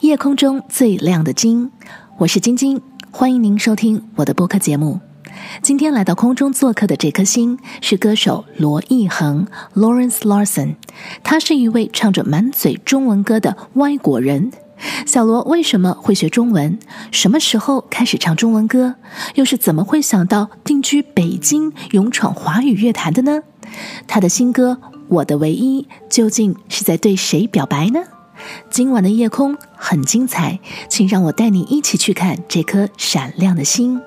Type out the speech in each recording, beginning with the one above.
夜空中最亮的星，我是晶晶，欢迎您收听我的播客节目。今天来到空中做客的这颗星是歌手罗艺恒 （Lawrence Larson），他是一位唱着满嘴中文歌的外国人。小罗为什么会学中文？什么时候开始唱中文歌？又是怎么会想到定居北京，勇闯华语乐坛的呢？他的新歌《我的唯一》究竟是在对谁表白呢？今晚的夜空很精彩，请让我带你一起去看这颗闪亮的星。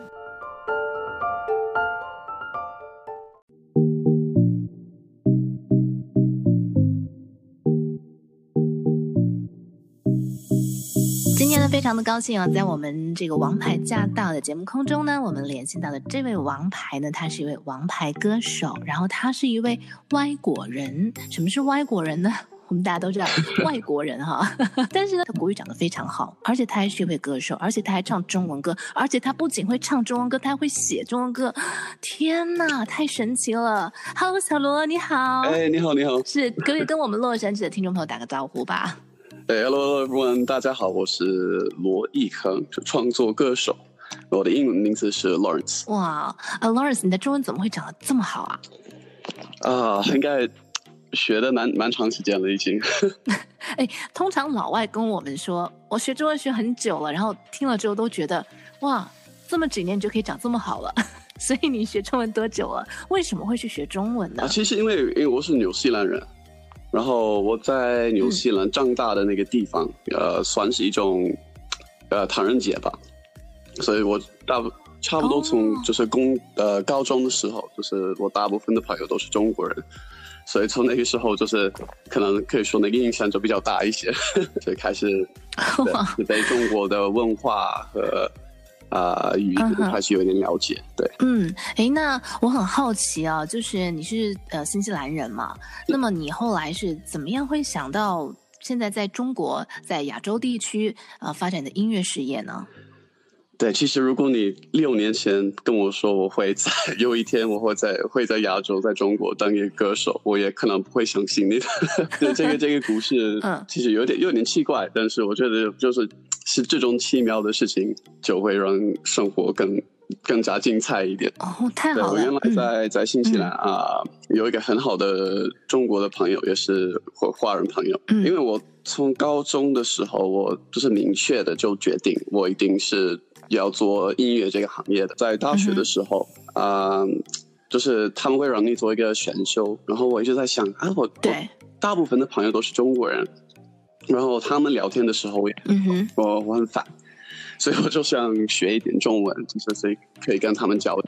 今天呢，非常的高兴啊，在我们这个王牌驾到的节目空中呢，我们联系到的这位王牌呢，他是一位王牌歌手，然后他是一位外国人。什么是外国人呢？我们大家都知道 外国人哈，但是呢，他国语讲得非常好，而且他还是一位歌手，而且他还唱中文歌，而且他不仅会唱中文歌，他还会写中文歌。天哪，太神奇了！Hello，小罗，你好。哎，你好，你好。是，可以跟我们洛杉矶的听众朋友打个招呼吧？哎，Hello everyone，大家好，我是罗艺恒，创作歌手，我的英文名字是 Lawrence。哇，啊，Lawrence，你的中文怎么会讲得这么好啊？啊，应该。学的蛮蛮长时间了，已经。哎，通常老外跟我们说，我学中文学很久了，然后听了之后都觉得，哇，这么几年就可以讲这么好了。所以你学中文多久了？为什么会去学中文呢？啊，其实因为因为我是纽西兰人，然后我在纽西兰长大的那个地方，嗯、呃，算是一种呃唐人街吧，所以我大差不多从就是公、哦、呃高中的时候，就是我大部分的朋友都是中国人。所以从那个时候，就是可能可以说那个印象就比较大一些，所以开始 对对中国的文化和啊、呃、语言开始有点了解。对，嗯，哎，那我很好奇啊，就是你是呃新西兰人嘛？那么你后来是怎么样会想到现在在中国在亚洲地区啊、呃、发展的音乐事业呢？对，其实如果你六年前跟我说我会在有一天我会在会在亚洲，在中国当一个歌手，我也可能不会相信你的。对，这个这个故事，嗯其实有点有点奇怪，但是我觉得就是是这种奇妙的事情，就会让生活更更加精彩一点。哦，太好了！我原来在在新西兰啊，有一个很好的中国的朋友，也是华华人朋友。因为我从高中的时候，我就是明确的就决定，我一定是。要做音乐这个行业的，在大学的时候，啊、嗯呃，就是他们会让你做一个选修，然后我一直在想啊，我对。大部分的朋友都是中国人，然后他们聊天的时候也，嗯，我我很烦，所以我就想学一点中文，就是所以可以跟他们交流，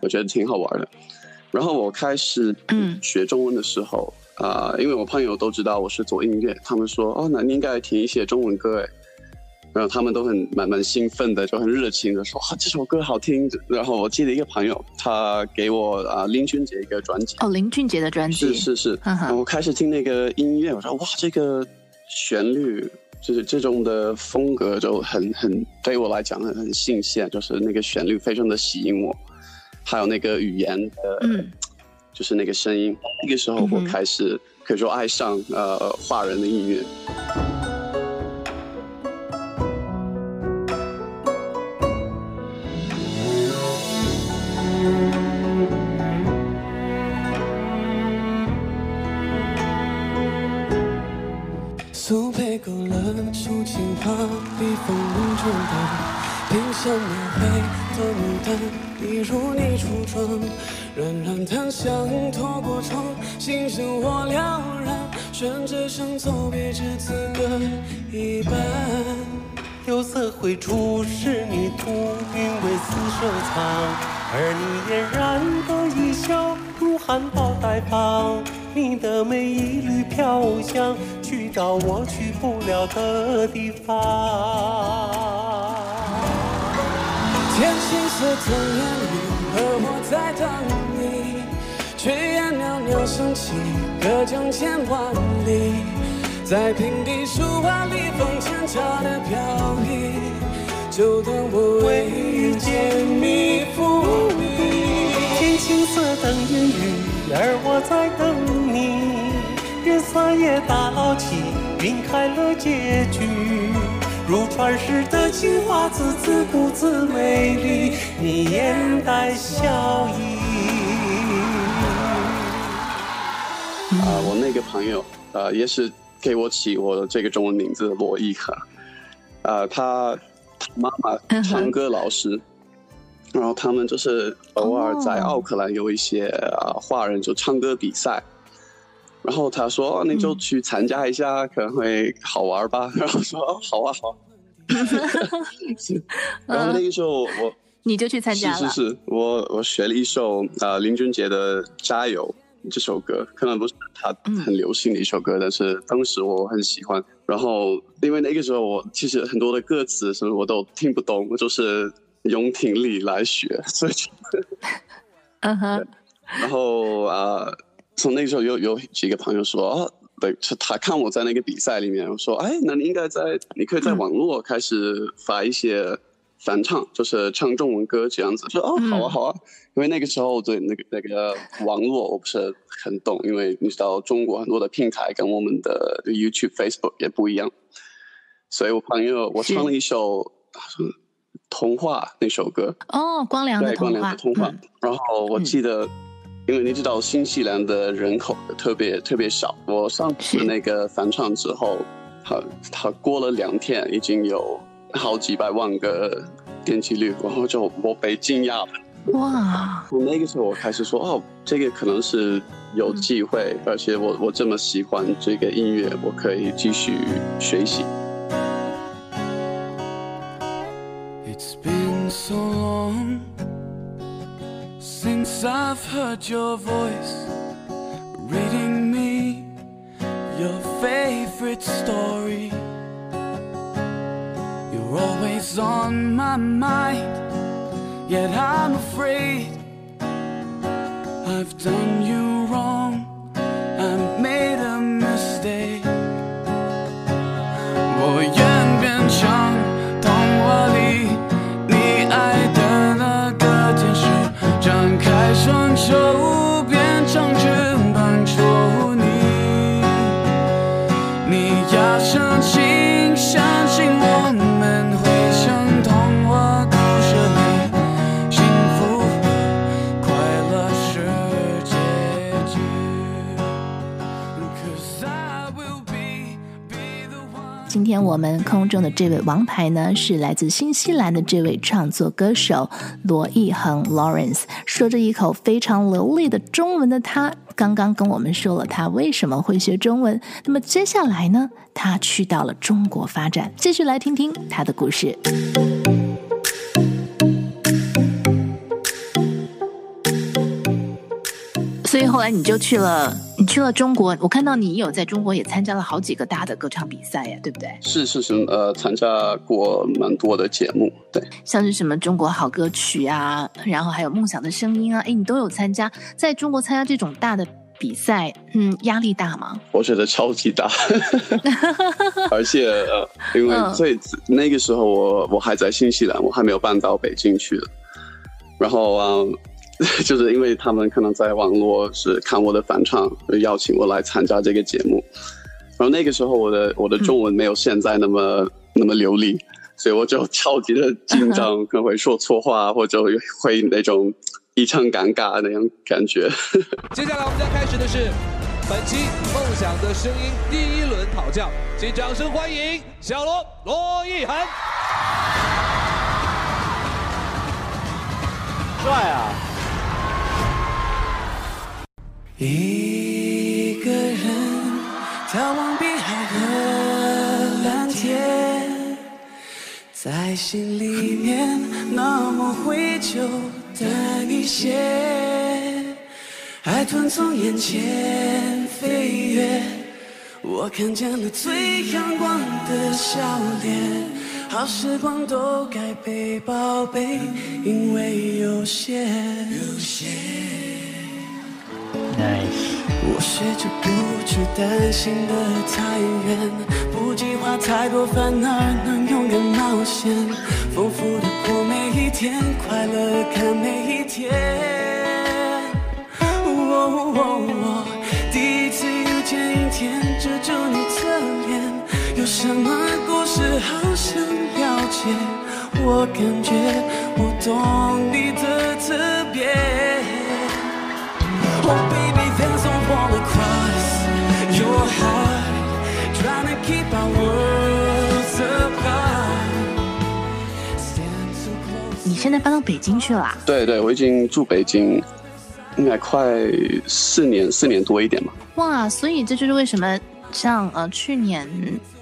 我觉得挺好玩的。然后我开始嗯。学中文的时候，啊、嗯呃，因为我朋友都知道我是做音乐，他们说哦，那你应该听一些中文歌诶。然后他们都很蛮蛮兴奋的，就很热情的说：“啊，这首歌好听。”然后我记得一个朋友，他给我啊林俊杰一个专辑。哦，林俊杰的专辑。是是是。然后我开始听那个音乐，我说：“哇，这个旋律就是这种的风格，就很很对我来讲很很新鲜，就是那个旋律非常的吸引我，还有那个语言的，嗯，就是那个声音。那个时候我开始可以说爱上呃华人的音乐。”像描绘的牡丹，一如你初妆，冉冉檀香透过窗，心生火燎燃，顺着声走别至此歌一半。釉色绘出仕女图，韵为此收藏，而你嫣然的一笑，如含苞待放，你的美一缕飘香，去到我去不了的地方。天青色等烟雨，而我在等你。炊烟袅袅升起，隔江千万里。在平地书画里，风轻悄的飘逸，就当我为遇见你伏笔。天青色等烟雨，而我在等你。月色也大捞起，晕开了结局。如传世的青花瓷，自顾自美丽，你眼带笑意。啊，我那个朋友，呃，也是给我起我的这个中文名字罗一恒，呃，他他妈妈唱歌老师，然后他们就是偶尔在奥克兰有一些啊华人就唱歌比赛，然后他说你就去参加一下，可能会好玩吧，然后说好啊好啊，然后那个时候我你就去参加了，是是是，我我学了一首啊林俊杰的加油。这首歌可能不是他很流行的一首歌，嗯，但是当时我很喜欢。然后因为那个时候我其实很多的歌词什么我都听不懂，我就是用听力来学，所以就嗯哼。然后啊，呃，从那个时候有有几个朋友说啊，对，他看我在那个比赛里面，我说哎，那你应该在，你可以在网络开始发一些。翻唱就是唱中文歌这样子，说哦好啊好啊，因为那个时候对那个那个网络我不是很懂，因为你知道中国很多的平台跟我们的 YouTube、Facebook 也不一样，所以我朋友我唱了一首童话那首歌。哦，光良的童话，对，光良的童话，嗯，然后我记得，因为你知道新西兰的人口特别特别少，我上次那个翻唱之后，他他过了两天已经有。好几百万个点击率，然后就我被惊讶了。哇！从那个时候我开始说，哦，这个可能是有机会，而且我我这么喜欢这个音乐，我可以继续学习。It's been so long I've heard your voice reading me your favorite story. You're always on my mind, yet I'm afraid I've done you wrong. 我们空中的这位王牌呢，是来自新西兰的这位创作歌手罗一恒 Lawrence，说着一口非常流利的中文的他，刚刚跟我们说了他为什么会学中文。那么接下来呢，他去到了中国发展，继续来听听他的故事。所以后来你就去了。你去了中国，我看到你有在中国也参加了好几个大的歌唱比赛呀，对不对？是是是，呃，参加过蛮多的节目，对，像是什么中国好歌曲啊，然后还有梦想的声音啊，哎，你都有参加。在中国参加这种大的比赛，嗯，压力大吗？我觉得超级大，而且呃，因为最、嗯、那个时候我我还在新西兰，我还没有搬到北京去的，然后啊。呃 就是因为他们可能在网络是看我的翻唱，就邀请我来参加这个节目。然后那个时候我的我的中文没有现在那么、嗯、那么流利，所以我就超级的紧张，可能会说错话，或者会那种异常尴尬那样感觉。接下来我们将开始的是本期梦想的声音第一轮讨教，请掌声欢迎小罗罗一涵。帅啊！一个人眺望碧海和蓝天，在心里面那么怀旧的一些，海豚从眼前飞跃，我看见了最阳光的笑脸，好时光都该被宝贝，因为有限。有限我学着不去担心的太远，不计划太多反而，能勇敢冒险，丰富的过每一天，快乐看每一天。第一次遇见阴天，遮住你侧脸，有什么故事？好想了解，我感觉我懂你的特别。你现在搬到北京去了啊？对对，我已经住北京，应该快四年，四年多一点吧。哇，所以这就是为什么像呃去年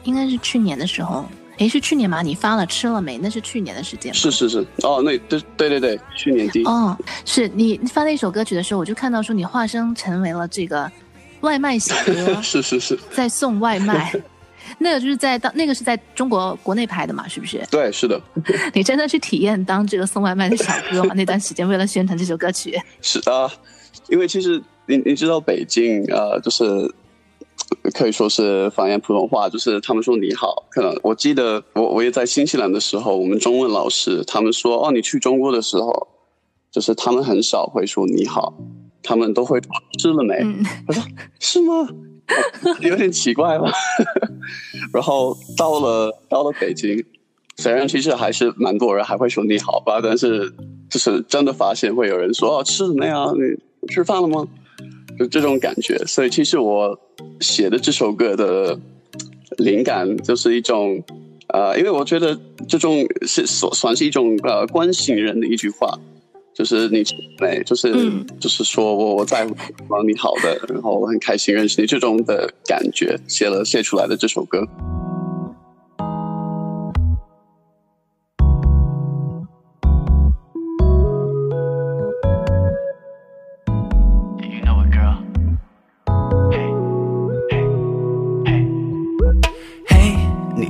应该是去年的时候，诶，是去年吗？你发了吃了没？那是去年的时间。是是是，哦，那对对对对，去年底。哦，是你发那首歌曲的时候，我就看到说你化身成为了这个外卖小哥，是是是，在送外卖。那个就是在当那个是在中国国内拍的嘛，是不是？对，是的。你真的去体验当这个送外卖的小哥吗？那段时间为了宣传这首歌曲。是啊，因为其实。你你知道北京呃，就是可以说是方言普通话，就是他们说你好。可能我记得我我也在新西兰的时候，我们中文老师他们说哦，你去中国的时候，就是他们很少会说你好，他们都会吃了没？嗯、我说是吗？有点奇怪吧。然后到了到了北京，虽然其实还是蛮多人还会说你好吧，但是就是真的发现会有人说哦，吃什么呀？你吃饭了吗？就这种感觉，所以其实我写的这首歌的灵感就是一种，呃，因为我觉得这种是算算是一种呃关心人的一句话，就是你美，就是、嗯、就是说我我在乎你好的，然后我很开心认识你这种的感觉，写了写出来的这首歌。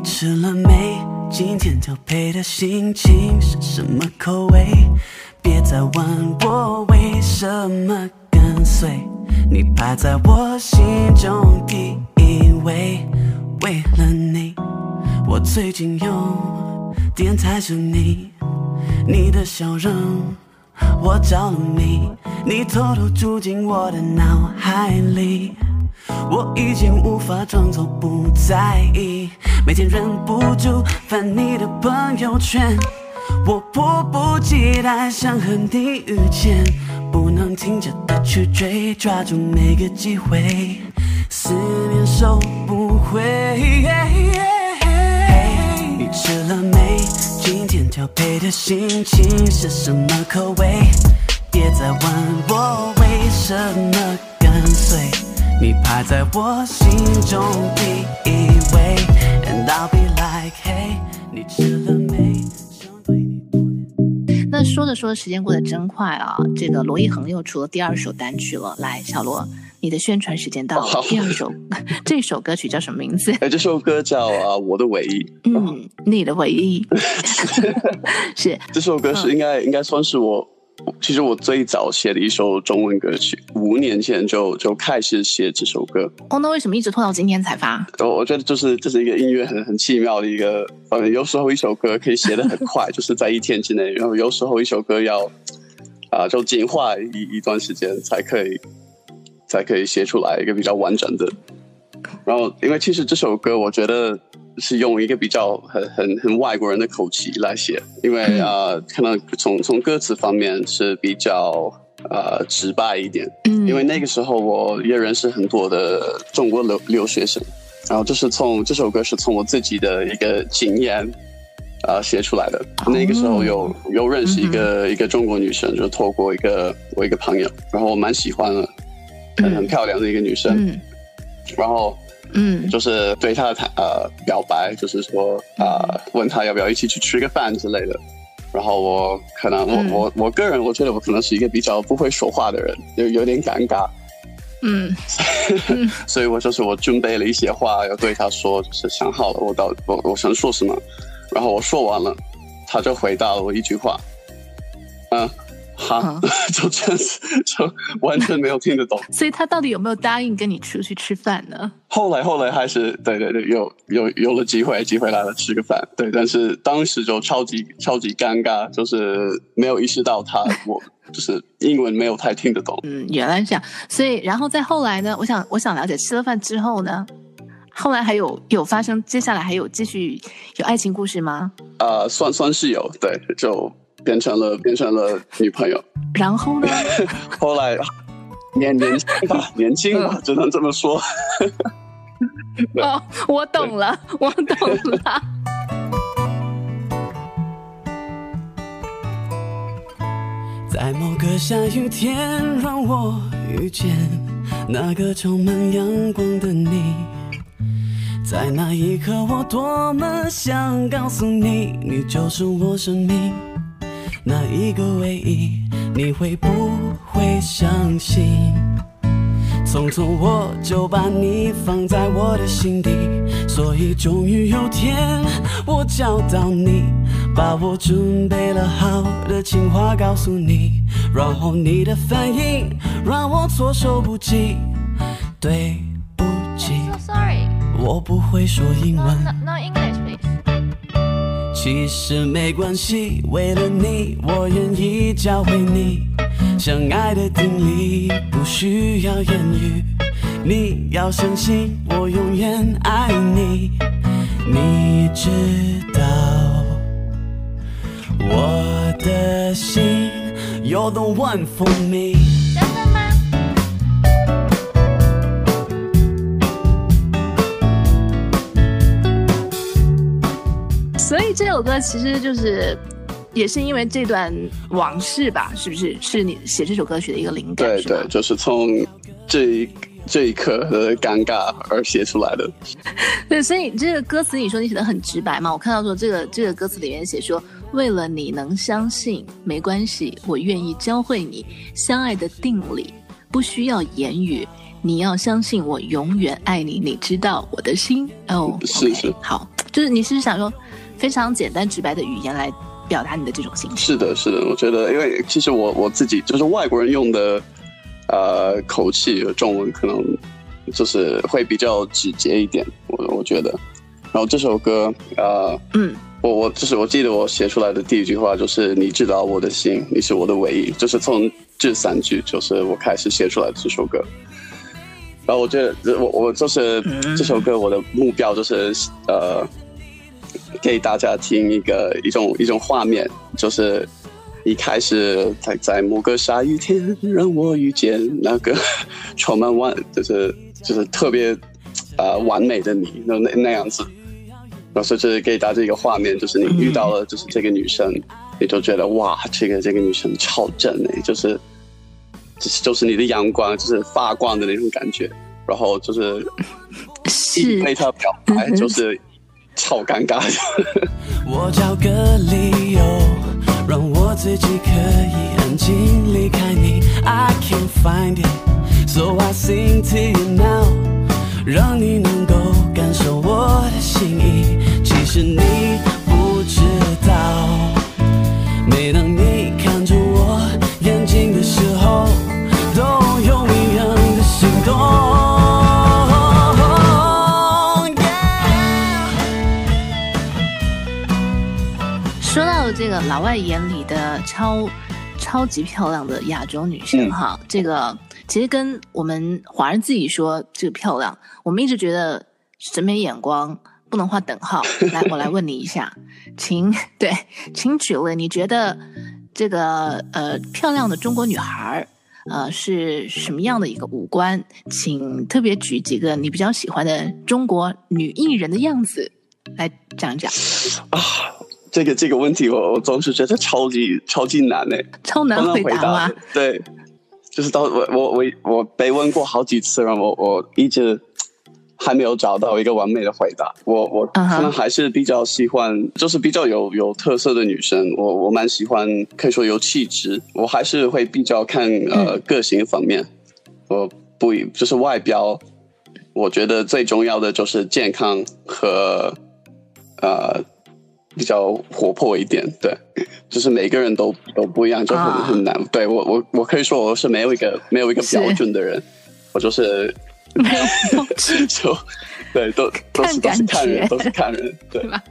吃了没？今天调配的心情是什么口味？问我为什么跟随你排在我心中第一位。为了你，我最近有点太想你，你的笑容我着了迷，你偷偷住进我的脑海里。我已经无法装作不在意，每天忍不住翻你的朋友圈，我迫不及待想和你遇见，不能停着的去追，抓住每个机会，思念收不回。Hey, 你吃了没？今天调配的心情是什么口味？别再问我为什么跟随。你排在我心中第一位，And I'll be like Hey，你吃了没？那说着说着，时间过得真快啊！这个罗一恒又出了第二首单曲了。来，小罗，你的宣传时间到了。哦、第二首，这首歌曲叫什么名字？哎，这首歌叫啊，我的唯一。嗯，你的唯一。是。这首歌是应该、嗯、应该算是我。其实我最早写的一首中文歌曲，五年前就就开始写这首歌。哦，那为什么一直拖到今天才发？我我觉得就是这是一个音乐很很奇妙的一个，反正有时候一首歌可以写的很快，就是在一天之内；然后有时候一首歌要啊，就进化一一段时间才可以才可以写出来一个比较完整的。然后，因为其实这首歌，我觉得。是用一个比较很很很外国人的口气来写，因为啊、呃，可能从从歌词方面是比较呃直白一点。嗯，因为那个时候我也认识很多的中国留留学生，然后就是从这首歌是从我自己的一个经验啊、呃、写出来的。哦、那个时候有有认识一个、嗯、一个中国女生，就透过一个我一个朋友，然后我蛮喜欢的，很很漂亮的一个女生，嗯、然后。嗯，就是对他的呃表白，就是说啊、呃，问他要不要一起去吃个饭之类的。然后我可能我、嗯、我我个人我觉得我可能是一个比较不会说话的人，有有点尴尬。嗯，所以我就是我准备了一些话要对他说，就是想好了我到我我想说什么，然后我说完了，他就回答了我一句话，嗯。哈，就、就真是就完全没有听得懂，所以他到底有没有答应跟你出去吃饭呢？后来后来还是对对对，有有有了机会，机会来了吃个饭，对，但是当时就超级超级尴尬，就是没有意识到他我就是英文没有太听得懂。嗯，原来是这样，所以然后再后来呢？我想我想了解吃了饭之后呢？后来还有有发生，接下来还有继续有爱情故事吗？呃，算算是有，对，就变成了变成了女朋友。然后呢？后来年年轻吧，年轻吧，只能这么说。哦，我懂了，我懂了。在某个下雨天，让我遇见那个充满阳光的你。在那一刻，我多么想告诉你，你就是我生命那一个唯一。你会不会相信？匆匆我就把你放在我的心底，所以终于有天我找到你，把我准备了好的情话告诉你，然后你的反应让我措手不及。对不起。So sorry. 我不会说英文。其实没关系，为了你，我愿意教会你相爱的定理，不需要言语。你要相信，我永远爱你。你知道，我的心，You're the one for me。这首歌其实就是，也是因为这段往事吧，是不是？是你写这首歌曲的一个灵感？对对，就是从这一这一刻的尴尬而写出来的。对，所以这个歌词你说你写的很直白嘛？我看到说这个这个歌词里面写说，为了你能相信，没关系，我愿意教会你相爱的定理，不需要言语，你要相信我永远爱你，你知道我的心哦。是是，okay, 好，就是你是不是想说。非常简单直白的语言来表达你的这种心情。是的，是的，我觉得，因为其实我我自己就是外国人用的，呃，口气和中文可能就是会比较直接一点，我我觉得。然后这首歌，呃，嗯，我我就是我记得我写出来的第一句话就是“你知道我的心，你是我的唯一”，就是从这三句就是我开始写出来的这首歌。然后我觉得我我就是这首歌我的目标就是呃。给大家听一个一种一种画面，就是一开始在在某个下雨天，让我遇见那个充满完，就是就是特别啊、呃、完美的你，那那那样子。然后就是给大家一个画面，就是你遇到了就是这个女生，你就觉得哇，这个这个女生超正哎，就是就是就是你的阳光，就是发光的那种感觉。然后就是 一被她表白，就是。超尴尬的。我找个理由，让我自己可以安静离开你。I can't find it, so I sing to you now，让你能够感受我的心意。其实你个老外眼里的超超级漂亮的亚洲女生哈，嗯、这个其实跟我们华人自己说这个漂亮，我们一直觉得审美眼光不能画等号。来，我来问你一下，请对，请举例，你觉得这个呃漂亮的中国女孩呃是什么样的一个五官？请特别举几个你比较喜欢的中国女艺人的样子来讲讲啊。这个这个问题我，我我总是觉得超级超级难诶，超难回答吗？对，就是到我我我我被问过好几次，然后我我一直还没有找到一个完美的回答。我我可能还是比较喜欢，就是比较有有特色的女生。我我蛮喜欢，可以说有气质。我还是会比较看呃个性方面，我不就是外表。我觉得最重要的就是健康和呃。比较活泼一点，对，就是每个人都都不一样，就很很难。Oh. 对我我我可以说我是没有一个没有一个标准的人，我就是 没有 就对，都都是都是看人，都是看人，对吧？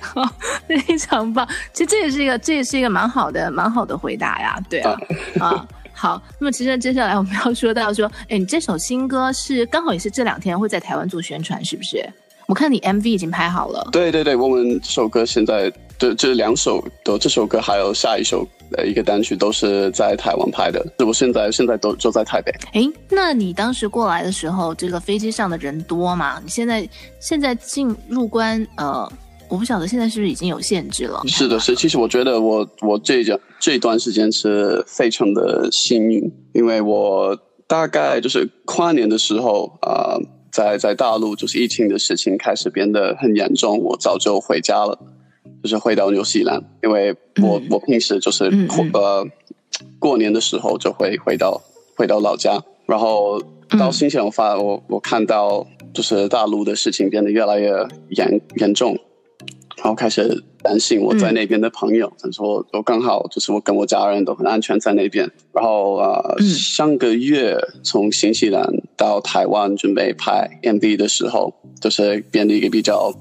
好，非常棒。其实这也是一个这也是一个蛮好的蛮好的回答呀，对啊啊。好，那么其实接下来我们要说到说，哎，你这首新歌是刚好也是这两天会在台湾做宣传，是不是？我看你 MV 已经拍好了。对对对，我们这首歌现在这这两首的这首歌还有下一首呃一个单曲都是在台湾拍的，我现在现在都就在台北。哎，那你当时过来的时候，这个飞机上的人多吗？你现在现在进入关呃。我不晓得现在是不是已经有限制了？是的，是。其实我觉得我我这一这一段时间是非常的幸运，因为我大概就是跨年的时候啊、呃，在在大陆就是疫情的事情开始变得很严重，我早就回家了，就是回到纽西兰，因为我、嗯、我平时就是嗯嗯。呃过年的时候就会回到回到老家，然后到新西兰我发我我看到就是大陆的事情变得越来越严严重。然后开始担心我在那边的朋友，他、嗯、说我刚好就是我跟我家人都很安全在那边。然后啊、上个月从新西兰到台湾准备拍 MV 的时候，就是变得一个比较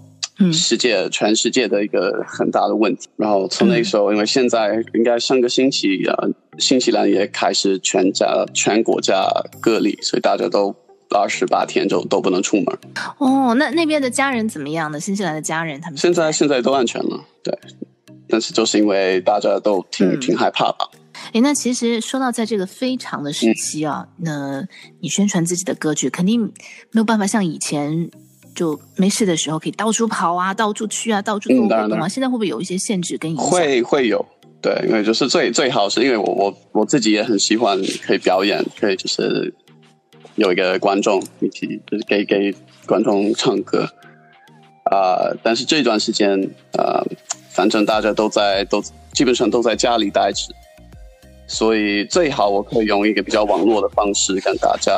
世界、嗯、全世界的一个很大的问题。然后从那个时候，因为现在应该上个星期啊、呃，新西兰也开始全家全国家隔离，所以大家都。二十八天就都不能出门哦。那那边的家人怎么样呢？新西兰的家人他们现在现在都安全了，对。但是就是因为大家都挺、嗯、挺害怕吧。哎，那其实说到在这个非常的时期啊，嗯、那你宣传自己的歌曲，肯定没有办法像以前就没事的时候可以到处跑啊，到处去啊，到处做活动啊。现在会不会有一些限制跟影响？会会有，对，因为就是最最好是因为我我我自己也很喜欢可以表演，可以就是。有一个观众一起，就是给给观众唱歌，啊、呃！但是这段时间，啊、呃，反正大家都在都基本上都在家里待着，所以最好我可以用一个比较网络的方式跟大家，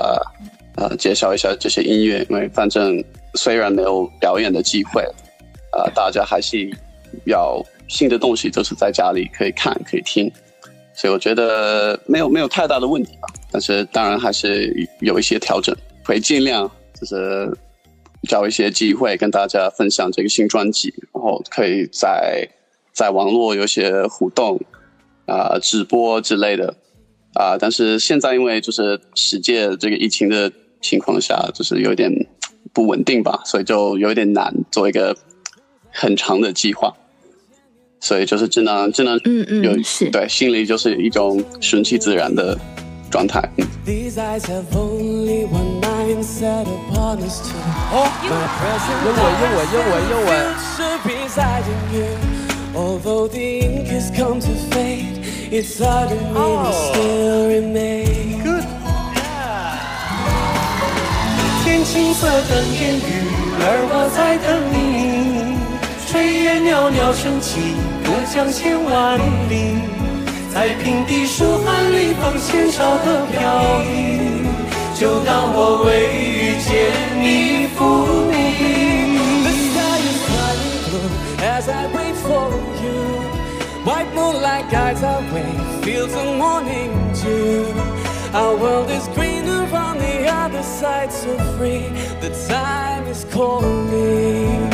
呃，介绍一下这些音乐，因为反正虽然没有表演的机会，呃，大家还是要新的东西，就是在家里可以看可以听，所以我觉得没有没有太大的问题吧。但是当然还是有一些调整，会尽量就是找一些机会跟大家分享这个新专辑，然后可以在在网络有些互动啊、呃、直播之类的啊、呃。但是现在因为就是世界这个疫情的情况下，就是有点不稳定吧，所以就有点难做一个很长的计划。所以就是只能只能有嗯嗯是对，心里就是一种顺其自然的。状态。嗯。哦，英文，英文，英文，英文。哦。Good。天青色等烟雨，而我在等你。炊烟袅袅升起，隔江千万里。在平地书汉里放纤少的飘逸，就当我为遇见你伏笔。The sky is slightly blue as I wait for you. White moonlight guides our way, fields of morning dew. Our world is greener on the other side, so free. The time is calling.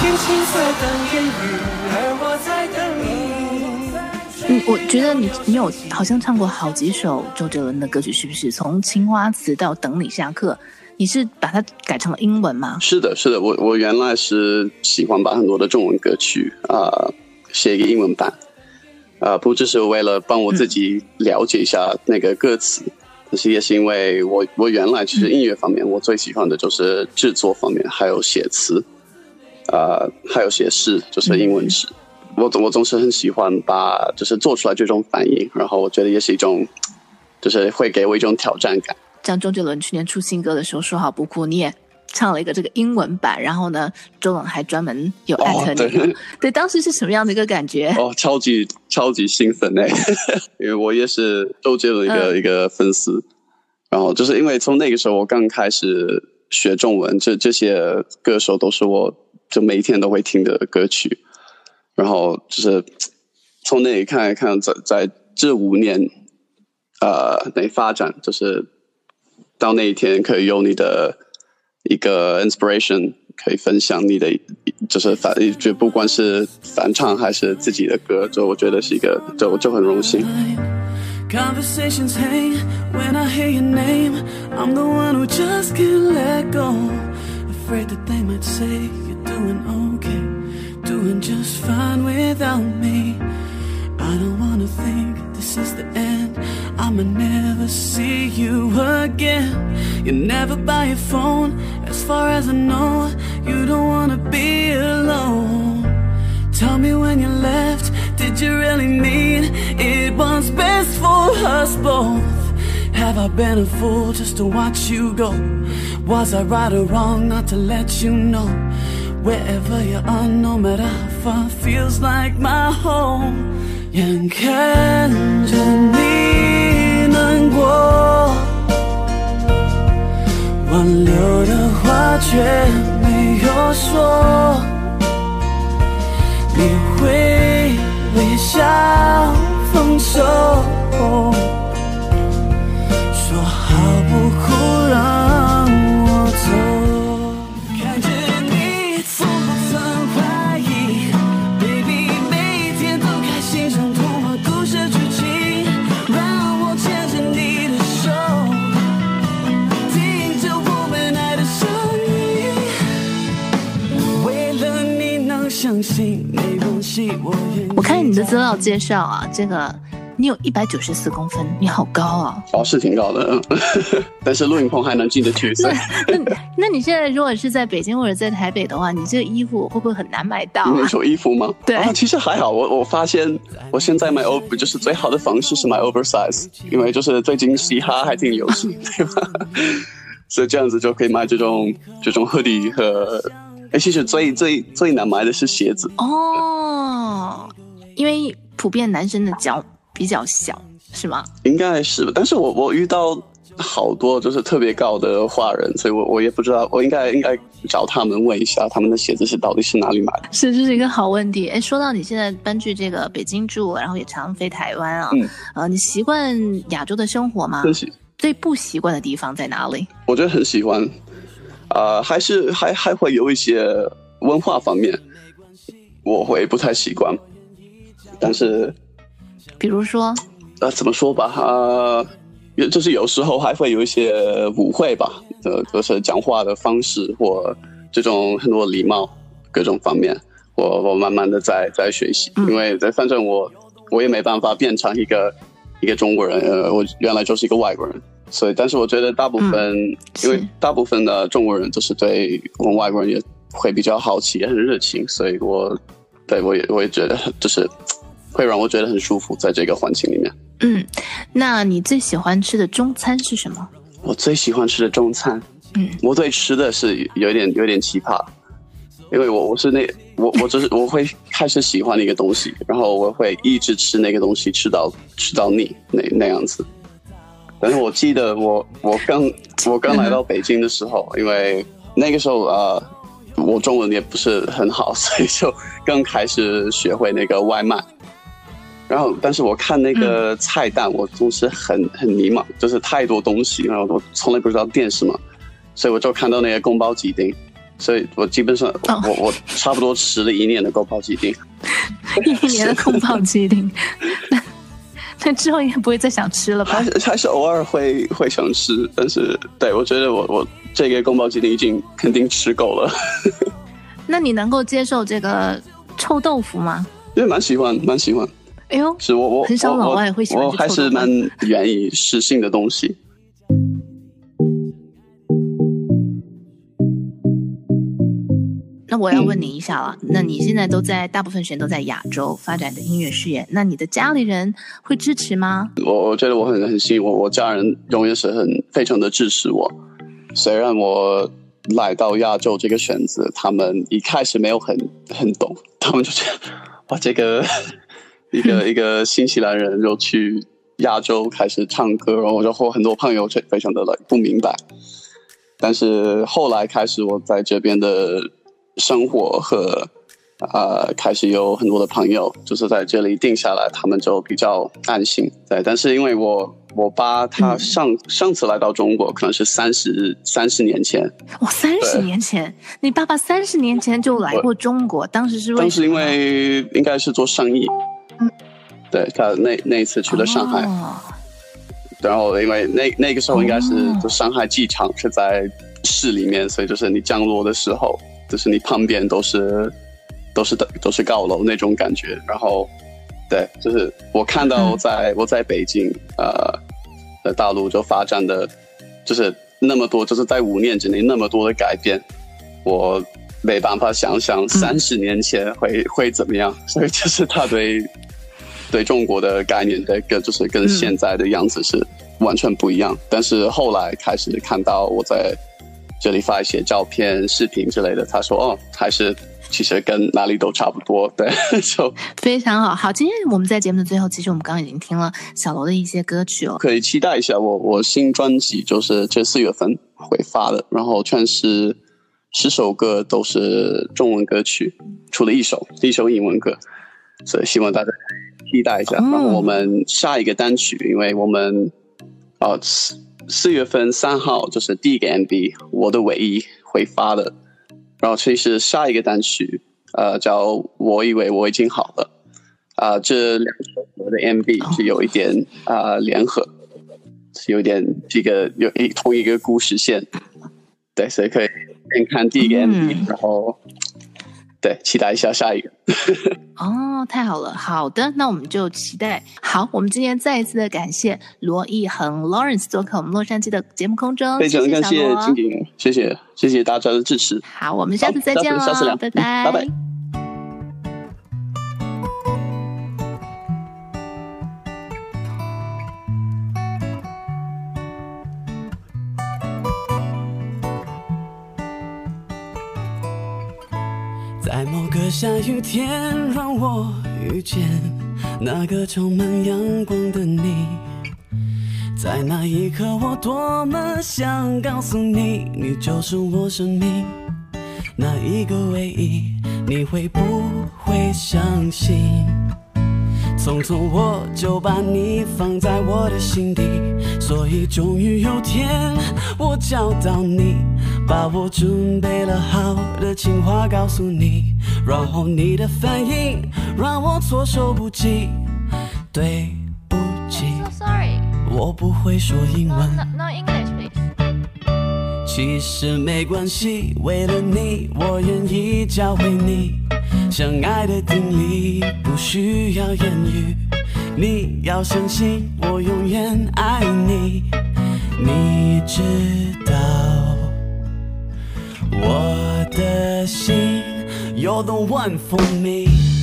天青色等烟雨，而我在等你。嗯，我觉得你你有好像唱过好几首周杰伦的歌曲，是不是？从《青花瓷》到《等你下课》，你是把它改成了英文吗？是的，是的，我我原来是喜欢把很多的中文歌曲啊、写一个英文版，啊、不只是为了帮我自己了解一下那个歌词，嗯、但是也是因为我我原来其实音乐方面我最喜欢的就是制作方面，还有写词，啊、还有写诗，就是英文诗。我总我总是很喜欢把就是做出来这种反应，然后我觉得也是一种，就是会给我一种挑战感。像周杰伦去年出新歌的时候，说好不哭，你也唱了一个这个英文版，然后呢，周董还专门有艾特你。哦，对，对，当时是什么样的一个感觉？哦，超级超级兴奋哎，因为我也是周杰伦一个、嗯、一个粉丝，然后就是因为从那个时候我刚开始学中文，这这些歌手都是我就每一天都会听的歌曲。然后就是从那里看一看，在在这五年，呃，那发展，就是到那一天可以用你的一个 inspiration，可以分享你的，就是反就不管是翻唱还是自己的歌，就我觉得是一个就就很荣幸。眼看着你难 过，挽留的话却没有说，你会微笑放手。说好不哭你的资料介绍啊，这个你有一百九十四公分，你好高啊！哦，是挺高的，但是录影棚还能进得去。那那那你现在如果是在北京或者在台北的话，你这个衣服会不会很难买到啊？你说衣服吗？对，啊，其实还好。我我发现我现在买 over 就是最好的方式是买 oversize，因为就是最近嘻哈还挺流行，对吧？所以这样子就可以买这种这种 hoodie 和。哎，其实最最最难买的是鞋子哦，因为普遍男生的脚比较小，是吗？应该是，但是我我遇到好多就是特别高的华人，所以我我也不知道，我应该应该找他们问一下，他们的鞋子是到底是哪里买的？是，这是一个好问题。哎，说到你现在搬去这个北京住，然后也常飞台湾啊，嗯，呃，你习惯亚洲的生活吗？最不习惯的地方在哪里？我觉得很喜欢。呃，还是还还会有一些文化方面，我会不太习惯。但是，比如说，呃，怎么说吧，呃，就是有时候还会有一些误会吧，呃，就是讲话的方式或这种很多礼貌各种方面，我我慢慢的在在学习，嗯、因为反正我我也没办法变成一个一个中国人，呃，我原来就是一个外国人。所以，但是我觉得大部分，嗯、因为大部分的中国人就是对我们外国人也会比较好奇，也很热情，所以我对我也我也觉得就是会让我觉得很舒服，在这个环境里面。嗯，那你最喜欢吃的中餐是什么？我最喜欢吃的中餐，嗯，我对吃的是有点有点奇葩，因为我我是那我我就是我会开始喜欢一个东西，然后我会一直吃那个东西，吃到吃到腻那那样子。但是我记得我我刚我刚来到北京的时候，因为那个时候啊、呃，我中文也不是很好，所以就刚开始学会那个外卖。然后，但是我看那个菜单，我总是很很迷茫，就是太多东西，然后我从来不知道点什么，所以我就看到那个宫保鸡丁，所以我基本上我我差不多吃了一年的宫保鸡丁，一年的宫保鸡丁。那之后应该不会再想吃了吧？还是还是偶尔会会想吃，但是对我觉得我我这个宫保鸡丁已经肯定吃够了。那你能够接受这个臭豆腐吗？因为蛮喜欢，蛮喜欢。哎呦，是我我很少老外会喜欢我，我还是蛮愿意试新的东西。那我要问你一下了，嗯、那你现在都在大部分时间都在亚洲发展的音乐事业，那你的家里人会支持吗？我我觉得我很很幸运，我我家人永远是很非常的支持我。虽然我来到亚洲这个选择，他们一开始没有很很懂，他们就觉得哇，这个一个一个新西兰人就去亚洲开始唱歌，然后我就和很多朋友就非常的不明白。但是后来开始我在这边的。生活和呃，开始有很多的朋友就是在这里定下来，他们就比较安心。对，但是因为我我爸他上、嗯、上次来到中国可能是三十三十年前。哇，三十年前，你爸爸三十年前就来过中国，当时是？当时因为应该是做生意。嗯，对他那那一次去了上海，哦、然后因为那那个时候应该是就上海机场是在市里面，所以就是你降落的时候，就是你旁边都是都是的都是高楼那种感觉，然后。对，就是我看到在、嗯、我在北京，呃，在大陆就发展的，就是那么多，就是在五年之内那么多的改变，我没办法想象三十年前会、嗯、会怎么样。所以就是他对对中国的概念，的跟就是跟现在的样子是完全不一样。嗯、但是后来开始看到我在这里发一些照片、视频之类的，他说哦，还是。其实跟哪里都差不多，对，就非常好。好，今天我们在节目的最后，其实我们刚刚已经听了小楼的一些歌曲哦，可以期待一下我我新专辑，就是这四月份会发的，然后全是十首歌都是中文歌曲，除了一首一首英文歌，所以希望大家期待一下。嗯、然后我们下一个单曲，因为我们啊四四月份三号就是第一个 MV《我的唯一》会发的。然后其实下一个单曲，呃，叫《我以为我已经好了》，啊、呃，这两首歌的 MV 是有一点啊、呃、联合，是有点这个有一同一个故事线，对，所以可以先看第一个 MV，、嗯、然后。对，期待一下下一个。哦，太好了，好的，那我们就期待。好，我们今天再一次的感谢罗毅恒 Lawrence 做客我们洛杉矶的节目空中，非常感谢金鼎，谢谢谢谢大家的支持。好，我们下次再见了，下次聊，拜拜，拜拜。下雨天，让我遇见那个充满阳光的你。在那一刻，我多么想告诉你，你就是我生命那一个唯一。你会不会相信？匆匆我就把你放在我的心底，所以终于有天我找到你，把我准备了好的情话告诉你，然后你的反应让我措手不及。对不起，So sorry，我不会说英文。No, no, no English, please. 其实没关系，为了你，我愿意教会你。相爱的定理不需要言语，你要相信我永远爱你。你知道我的心，You're the one for me。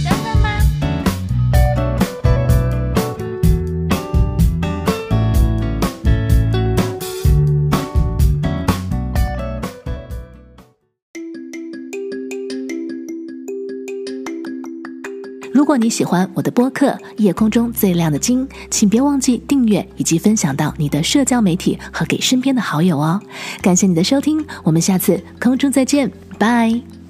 如果你喜欢我的播客《夜空中最亮的星》，请别忘记订阅以及分享到你的社交媒体和给身边的好友哦。感谢你的收听，我们下次空中再见，拜。